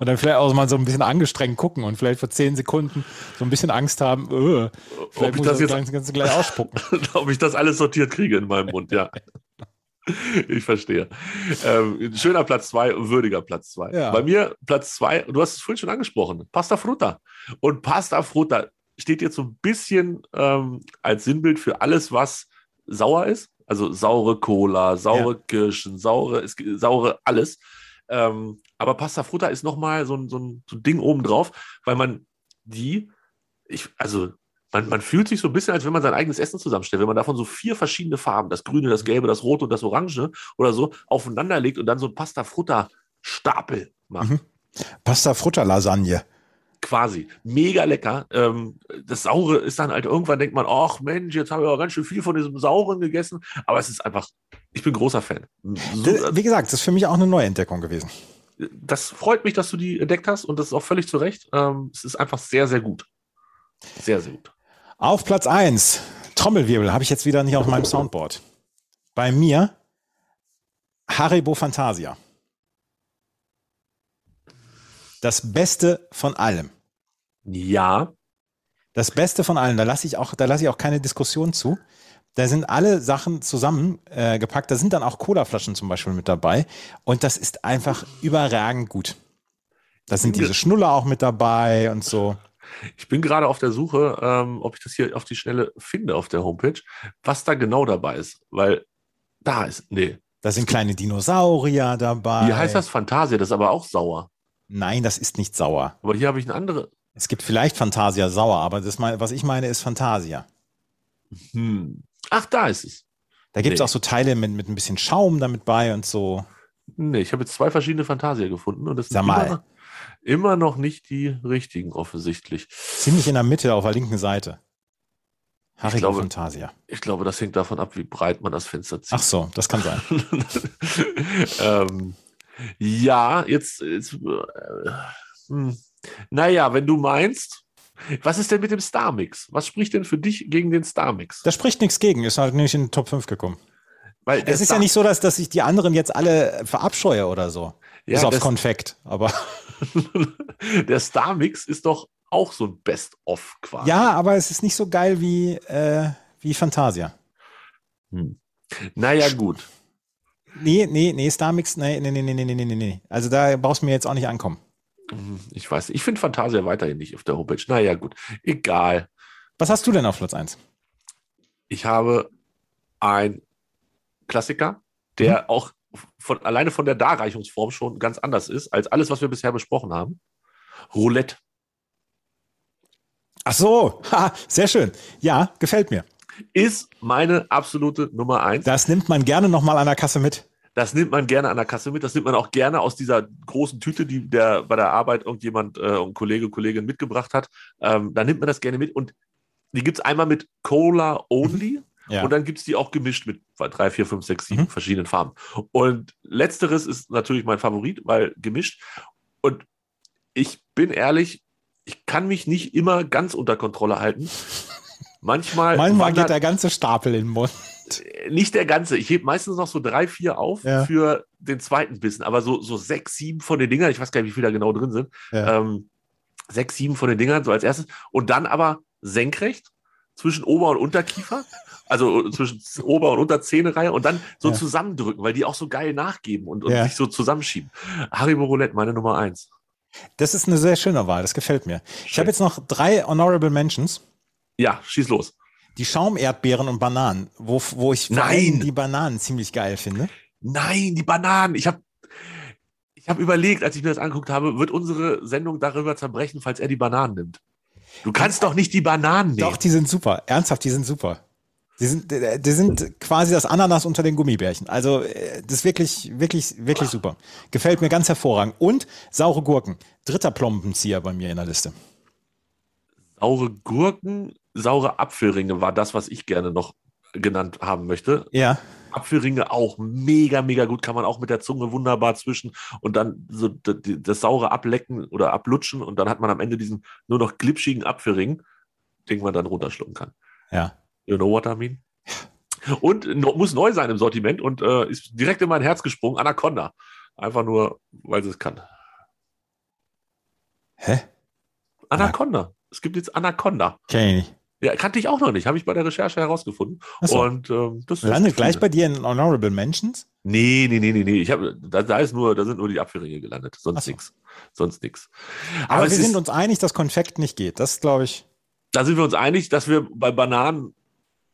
Und dann vielleicht auch mal so ein bisschen angestrengt gucken und vielleicht für zehn Sekunden so ein bisschen Angst haben, äh, vielleicht ich muss das ich jetzt- das Ganze gleich ausspucken. <laughs> ob ich das alles sortiert kriege in meinem Mund, ja. Ich verstehe. Ähm, schöner Platz zwei, würdiger Platz zwei. Ja. Bei mir Platz zwei, du hast es vorhin schon angesprochen, Pasta Frutta. Und Pasta Frutta steht jetzt so ein bisschen ähm, als Sinnbild für alles, was sauer ist. Also saure Cola, saure Kirschen, saure, es, saure alles. Ähm, aber Pasta Frutta ist nochmal so ein, so, ein, so ein Ding obendrauf, weil man die, ich, also man, man fühlt sich so ein bisschen, als wenn man sein eigenes Essen zusammenstellt. Wenn man davon so vier verschiedene Farben, das Grüne, das Gelbe, das Rote und das Orange oder so, aufeinander legt und dann so ein Pasta Frutta Stapel macht. Mhm. Pasta Frutta Lasagne. Quasi. Mega lecker. Ähm, das Saure ist dann halt irgendwann denkt man, ach Mensch, jetzt habe ich auch ganz schön viel von diesem Sauren gegessen. Aber es ist einfach, ich bin großer Fan. So, Wie gesagt, das ist für mich auch eine Neuentdeckung gewesen. das freut mich, dass du die entdeckt hast und das ist auch völlig zu Recht. Ähm, es ist einfach sehr, sehr gut. Sehr, sehr gut. Auf Platz 1, Trommelwirbel, habe ich jetzt wieder nicht auf meinem Soundboard. Bei mir Haribo Fantasia. Das Beste von allem. Ja, Das Beste von allem. Da lasse ich auch, da lasse ich auch keine Diskussion zu. Da sind alle Sachen zusammengepackt. Äh, da sind dann auch Colaflaschen zum Beispiel mit dabei. Und das ist einfach überragend gut. Da sind diese Schnuller auch mit dabei und so. Ich bin gerade auf der Suche, ähm, ob ich das hier auf die Schnelle finde auf der Homepage, was da genau dabei ist. Weil da ist, nee. Da sind kleine Dinosaurier dabei. Wie heißt das? Fantasia, das ist aber auch sauer. Nein, das ist nicht sauer. Aber hier habe ich eine andere. Es gibt vielleicht Fantasia sauer, aber das mein, was ich meine, ist Fantasia. Hm. Ach, da ist es. Da gibt es Nee. auch so Teile mit, mit ein bisschen Schaum damit bei und so. Nee, ich habe jetzt zwei verschiedene Fantasia gefunden und das sind. Immer, noch, immer noch nicht die richtigen, offensichtlich. Ziemlich in der Mitte auf der linken Seite. Haribo glaube- Fantasia. Ich glaube, das hängt davon ab, wie breit man das Fenster zieht. Ach so, das kann sein. <laughs> ähm, ja, jetzt, jetzt äh, hm. Naja, wenn du meinst. Was ist denn mit dem Starmix? Was spricht denn für dich gegen den Starmix? Da spricht nichts gegen, ist halt nicht in den Top 5 gekommen. Weil es ist Star ja nicht so, dass, dass ich die anderen jetzt alle verabscheue oder so. Ja, Bis aufs Konfekt, aber. <laughs> der Starmix ist doch auch so ein Best-of quasi. Ja, aber es ist nicht so geil wie, äh, wie Fantasia. Hm. Naja, gut. Nee, nee, nee, Starmix, nee, nee, nee, nee, nee, nee, nee. Also da brauchst du mir jetzt auch nicht ankommen. Hm, Ich weiß. Ich finde Fantasia weiterhin nicht auf der Homepage. Naja, gut. Egal. Was hast du denn auf Platz 1? Ich habe ein Klassiker, der auch von, alleine von der Darreichungsform schon ganz anders ist als alles, was wir bisher besprochen haben. Roulette. Ach so, <laughs> ha, sehr schön. Ja, gefällt mir. Ist meine absolute Nummer eins. Das nimmt man gerne nochmal an der Kasse mit. Das nimmt man gerne an der Kasse mit. Das nimmt man auch gerne aus dieser großen Tüte, die der bei der Arbeit irgendjemand, äh, ein Kollege, Kollegin mitgebracht hat. Ähm, da nimmt man das gerne mit. Und die gibt es einmal mit Cola Only. Ja. Und dann gibt es die auch gemischt mit drei, vier, fünf, sechs, sieben Mhm. verschiedenen Farben. Und letzteres ist natürlich mein Favorit, weil gemischt. Und ich bin ehrlich, ich kann mich nicht immer ganz unter Kontrolle halten. Manchmal, Manchmal wandert- geht der ganze Stapel in den Mund. Nicht der ganze. Ich hebe meistens noch so drei, vier auf Ja. für den zweiten Bissen. Aber so, so sechs, sieben von den Dingern, ich weiß gar nicht, wie viele da genau drin sind. Ja. Ähm, sechs, sieben von den Dingern, so als erstes. Und dann aber senkrecht zwischen Ober- und Unterkiefer. <laughs> Also zwischen Ober- und Unterzähnereihe und dann so Ja. zusammendrücken, weil die auch so geil nachgeben und, und Ja. sich so zusammenschieben. Haribo Roulette, meine Nummer eins. Das ist eine sehr schöne Wahl, das gefällt mir. Ich habe jetzt noch drei Honorable Mentions. Ja, schieß los. Die Schaumerdbeeren und Bananen, wo, wo ich Nein. die Bananen ziemlich geil finde. Nein, die Bananen. Ich habe ich hab überlegt, als ich mir das angeguckt habe, wird unsere Sendung darüber zerbrechen, falls er die Bananen nimmt. Du kannst doch nicht die Bananen nehmen. Doch, die sind super. Ernsthaft, die sind super. Die sind, die sind quasi das Ananas unter den Gummibärchen. Also, äh, das ist wirklich, wirklich, wirklich super. Gefällt mir ganz hervorragend. Und saure Gurken. Dritter Plombenzieher bei mir in der Liste. Saure Gurken, saure Apfelringe war das, was ich gerne noch genannt haben möchte. Ja. Apfelringe auch mega, mega gut. Kann man auch mit der Zunge wunderbar zwischen und dann so das saure ablecken oder ablutschen und dann hat man am Ende diesen nur noch glitschigen Apfelring, den man dann runterschlucken kann. Ja. You know what I mean? Und muss neu sein im Sortiment und äh, ist direkt in mein Herz gesprungen. Anaconda. Einfach nur, weil sie es kann. Hä? Anaconda. Es gibt jetzt Anaconda. Kenn ich nicht. Ja, kannte ich auch noch nicht. Habe ich bei der Recherche herausgefunden. So. Und ähm, das ist Landet gleich viele. bei dir in Honorable Mentions? Nee, nee, nee, nee, nee. Ich hab, da, da ist nur, da sind nur die Apfelringe gelandet. Sonst so. nichts. Sonst nichts. Aber, es wir ist- sind uns einig, dass Konfekt nicht geht. Das glaube ich. da sind wir uns einig, dass wir bei Bananen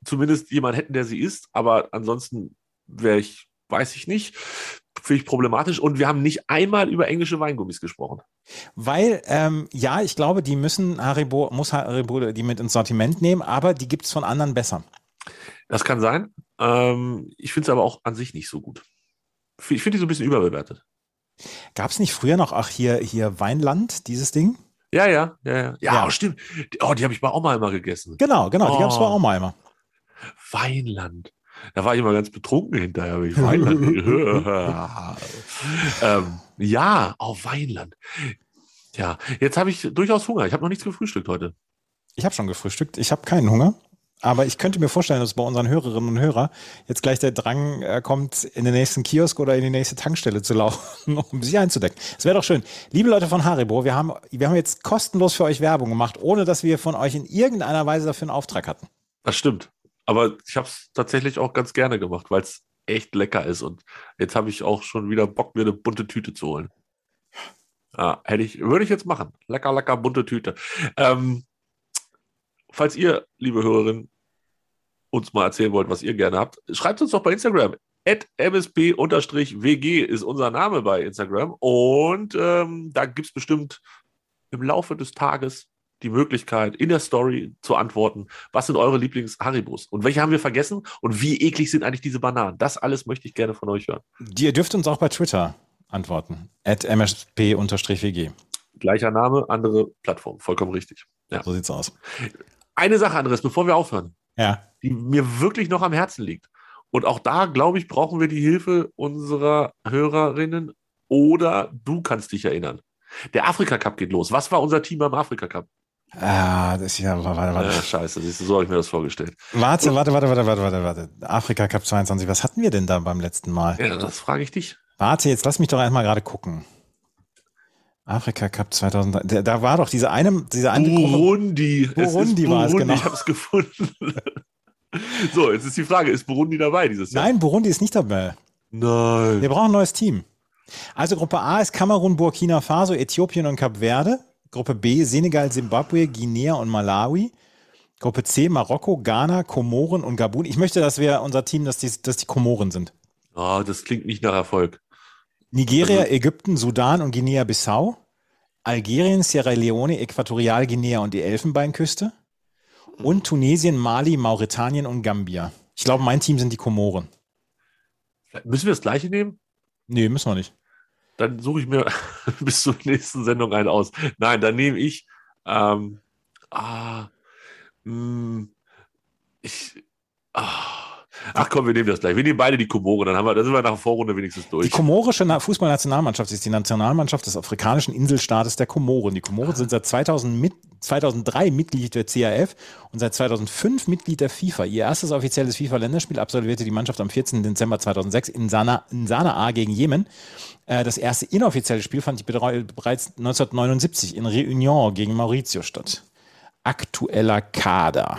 zumindest jemanden hätten, der sie isst, aber ansonsten wäre ich, weiß ich nicht, finde ich problematisch. Und wir haben nicht einmal über englische Weingummis gesprochen. Weil, ähm, ja, ich glaube, die müssen Haribo, muss Haribo die mit ins Sortiment nehmen, aber die gibt es von anderen besser. Das kann sein. Ähm, ich finde es aber auch an sich nicht so gut. Ich finde die so ein bisschen überbewertet. Gab es nicht früher noch, ach, hier, hier Weinland, dieses Ding? Ja, ja, ja, ja. Ja, Ja. stimmt. Oh, die habe ich bei Oma immer gegessen. Genau, genau, die gab es Oh. bei Oma immer. Weinland. Da war ich immer ganz betrunken hinterher, wenn ich Weinland. <laughs> ähm, ja, auf Weinland. Ja, jetzt habe ich durchaus Hunger. Ich habe noch nichts gefrühstückt heute. Ich habe schon gefrühstückt, ich habe keinen Hunger. Aber ich könnte mir vorstellen, dass bei unseren Hörerinnen und Hörern jetzt gleich der Drang äh, kommt, in den nächsten Kiosk oder in die nächste Tankstelle zu laufen, <laughs> um sich einzudecken. Das wäre doch schön. Liebe Leute von Haribo, wir haben, wir haben jetzt kostenlos für euch Werbung gemacht, ohne dass wir von euch in irgendeiner Weise dafür einen Auftrag hatten. Das stimmt. Aber ich habe es tatsächlich auch ganz gerne gemacht, weil es echt lecker ist. Und jetzt habe ich auch schon wieder Bock, mir eine bunte Tüte zu holen. Ja, hätte ich, würde ich jetzt machen. Lecker, lecker, bunte Tüte. Ähm, falls ihr, liebe Hörerinnen, uns mal erzählen wollt, was ihr gerne habt, schreibt uns doch bei Instagram. msp-wg ist unser Name bei Instagram. Und ähm, da gibt es bestimmt im Laufe des Tages die Möglichkeit, in der Story zu antworten, was sind eure Lieblings-Haribos und welche haben wir vergessen und wie eklig sind eigentlich diese Bananen. Das alles möchte ich gerne von euch hören. Ihr dürft uns auch bei Twitter antworten. At msp-wg. Gleicher Name, andere Plattform. Vollkommen richtig. Ja. So sieht's aus. Eine Sache, Andres, bevor wir aufhören, Ja. die mir wirklich noch am Herzen liegt. Und auch da, glaube ich, brauchen wir die Hilfe unserer Hörerinnen oder du kannst dich erinnern. Der Afrika Cup geht los. Was war unser Team beim Afrika Cup? Ah, das ist ja, warte, warte. Äh, scheiße, siehst du, so habe ich mir das vorgestellt. Warte, warte, warte, warte, warte, warte, warte. Afrika Cup 22, was hatten wir denn da beim letzten Mal? Ja, das frage ich dich. Warte, jetzt lass mich doch einmal gerade gucken. Afrika Cup 2000, da, da war doch diese eine, diese eine Gruppe. Burundi. Burundi es ist war es, Burundi. genau. Ich habe es gefunden. <laughs> so, jetzt ist die Frage, ist Burundi dabei dieses Jahr? Nein, Burundi ist nicht dabei. Nein. Wir brauchen ein neues Team. Also Gruppe A ist Kamerun, Burkina Faso, Äthiopien und Kap Verde. Gruppe B Senegal, Simbabwe, Guinea und Malawi. Gruppe C Marokko, Ghana, Komoren und Gabun. Ich möchte, dass wir unser Team, dass die, dass die Komoren sind. Oh, das klingt nicht nach Erfolg. Nigeria, Also- Ägypten, Sudan und Guinea-Bissau. Algerien, Sierra Leone, Äquatorialguinea und die Elfenbeinküste. Und Tunesien, Mali, Mauretanien und Gambia. Ich glaube, mein Team sind die Komoren. Müssen wir das gleiche nehmen? Nee, müssen wir nicht. Dann suche ich mir <laughs> bis zur nächsten Sendung einen aus. Nein, dann nehme ich. Ähm, ah, mh, ich. Ah, Ach komm, wir nehmen das gleich. Wir nehmen beide die Komoren, dann, haben wir, dann sind wir nach der Vorrunde wenigstens durch. Die komorische Na- Fußballnationalmannschaft ist die Nationalmannschaft des afrikanischen Inselstaates der Komoren. Die Komoren sind seit 2000 mit, 2003 Mitglied der CAF und seit 2005 Mitglied der FIFA. Ihr erstes offizielles FIFA-Länderspiel absolvierte die Mannschaft am 14. Dezember 2006 in, Sana, in Sanaa gegen Jemen. Äh, Das erste inoffizielle Spiel fand bereits 1979 in Réunion gegen Mauritius statt. Aktueller Kader.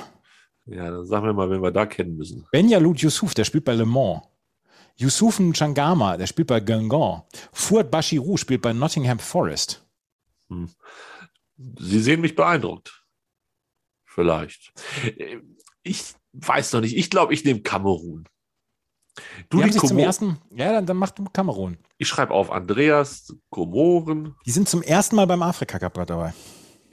Ja, dann sagen wir mal, wen wir da kennen müssen. Benjalut Yusuf, der spielt bei Le Mans. Yusuf Changama, der spielt bei Guingamp. Fuad Bashirou spielt bei Nottingham Forest. Sie sehen mich beeindruckt. Vielleicht. Ich weiß noch nicht. Ich glaube, ich nehme Kamerun. Du, Die die zum ersten, ja, dann, dann macht du Kamerun. Ich schreibe auf Andreas, Komoren. Die sind zum ersten Mal beim Afrika Cup dabei.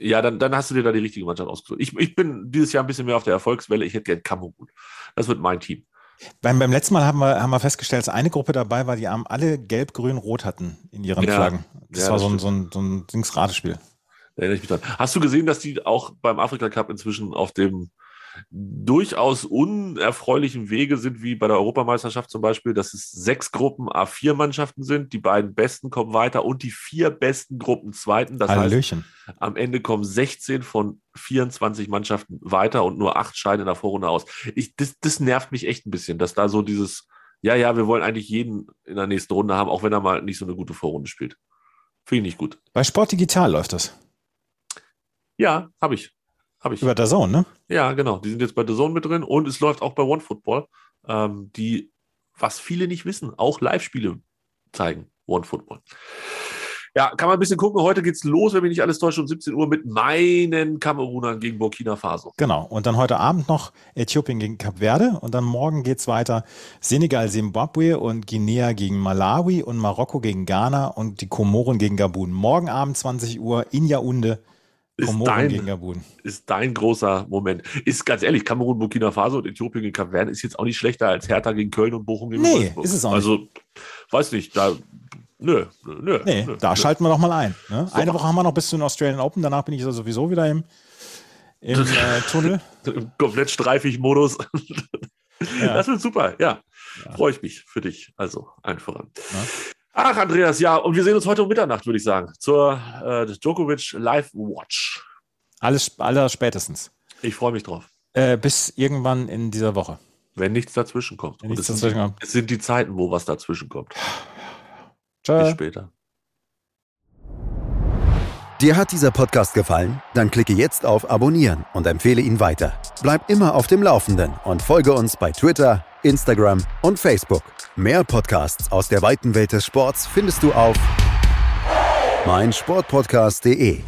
Ja, dann, dann hast du dir da die richtige Mannschaft ausgesucht. Ich, ich bin dieses Jahr ein bisschen mehr auf der Erfolgswelle. Ich hätte gern Kamerun. Das wird mein Team. Beim, beim letzten Mal haben wir, haben wir festgestellt, dass eine Gruppe dabei war, die haben alle gelb, grün, rot hatten in ihren Ja. Flaggen. Das Ja, war das so ein, so ein, so ein Dings-Ratespiel. Da erinnere ich mich dran. Hast du gesehen, dass die auch beim Afrika Cup inzwischen auf dem durchaus unerfreulichen Wege sind, wie bei der Europameisterschaft zum Beispiel, dass es sechs Gruppen A4-Mannschaften sind, die beiden besten kommen weiter und die vier besten Gruppen zweiten. Das heißt, Hallöchen. am Ende kommen 16 von 24 Mannschaften weiter und nur acht scheiden in der Vorrunde aus. Ich, das, das nervt mich echt ein bisschen, dass da so dieses, ja, ja, wir wollen eigentlich jeden in der nächsten Runde haben, auch wenn er mal nicht so eine gute Vorrunde spielt. Finde ich nicht gut. Bei Sport Digital läuft das. Ja, habe ich. Habe ich. Über der Zone, ne? Ja, genau. Die sind jetzt bei The Zone mit drin und es läuft auch bei OneFootball, ähm, die, was viele nicht wissen, auch Live-Spiele zeigen. OneFootball. Ja, kann man ein bisschen gucken. Heute geht's los, wenn mich nicht alles täuscht, um 17 Uhr mit meinen Kamerunern gegen Burkina Faso. Genau. Und dann heute Abend noch Äthiopien gegen Kap Verde. Und dann morgen geht's weiter Senegal, Zimbabwe und Guinea gegen Malawi und Marokko gegen Ghana und die Komoren gegen Gabun. Morgen Abend 20 Uhr in Yaounde. Ist Komoren dein- gegen Gabun. Ist dein großer Moment. Ist ganz ehrlich, Kamerun, Burkina Faso und Äthiopien gegen Kap Verde ist jetzt auch nicht schlechter als Hertha gegen Köln und Bochum gegen Nee, Wolfsburg. ist es auch nicht. Also, weiß nicht, da, nö, nö. Nee, nö, da nö. schalten wir doch mal ein. Ne? So. Eine Woche haben wir noch bis zu den Australian Open. Danach bin ich also sowieso wieder im, im <laughs> äh, Tunnel. Im komplett streifig Modus. Ja. Das wird super, ja. Freue ich mich für dich. Also, allen voran. Ach, Andreas, ja, und wir sehen uns heute um Mitternacht, würde ich sagen, zur äh, Djokovic Live Watch. Alles aller spätestens. Ich freue mich drauf. Äh, bis irgendwann in dieser Woche. Wenn nichts dazwischen kommt. Wenn Und nichts es, sind, dazwischen kommt. es sind die Zeiten, wo was dazwischen kommt. Bis Ciao. später. Dir hat dieser Podcast gefallen? Dann klicke jetzt auf Abonnieren und empfehle ihn weiter. Bleib immer auf dem Laufenden und folge uns bei Twitter, Instagram und Facebook. Mehr Podcasts aus der weiten Welt des Sports findest du auf meinsportpodcast.de.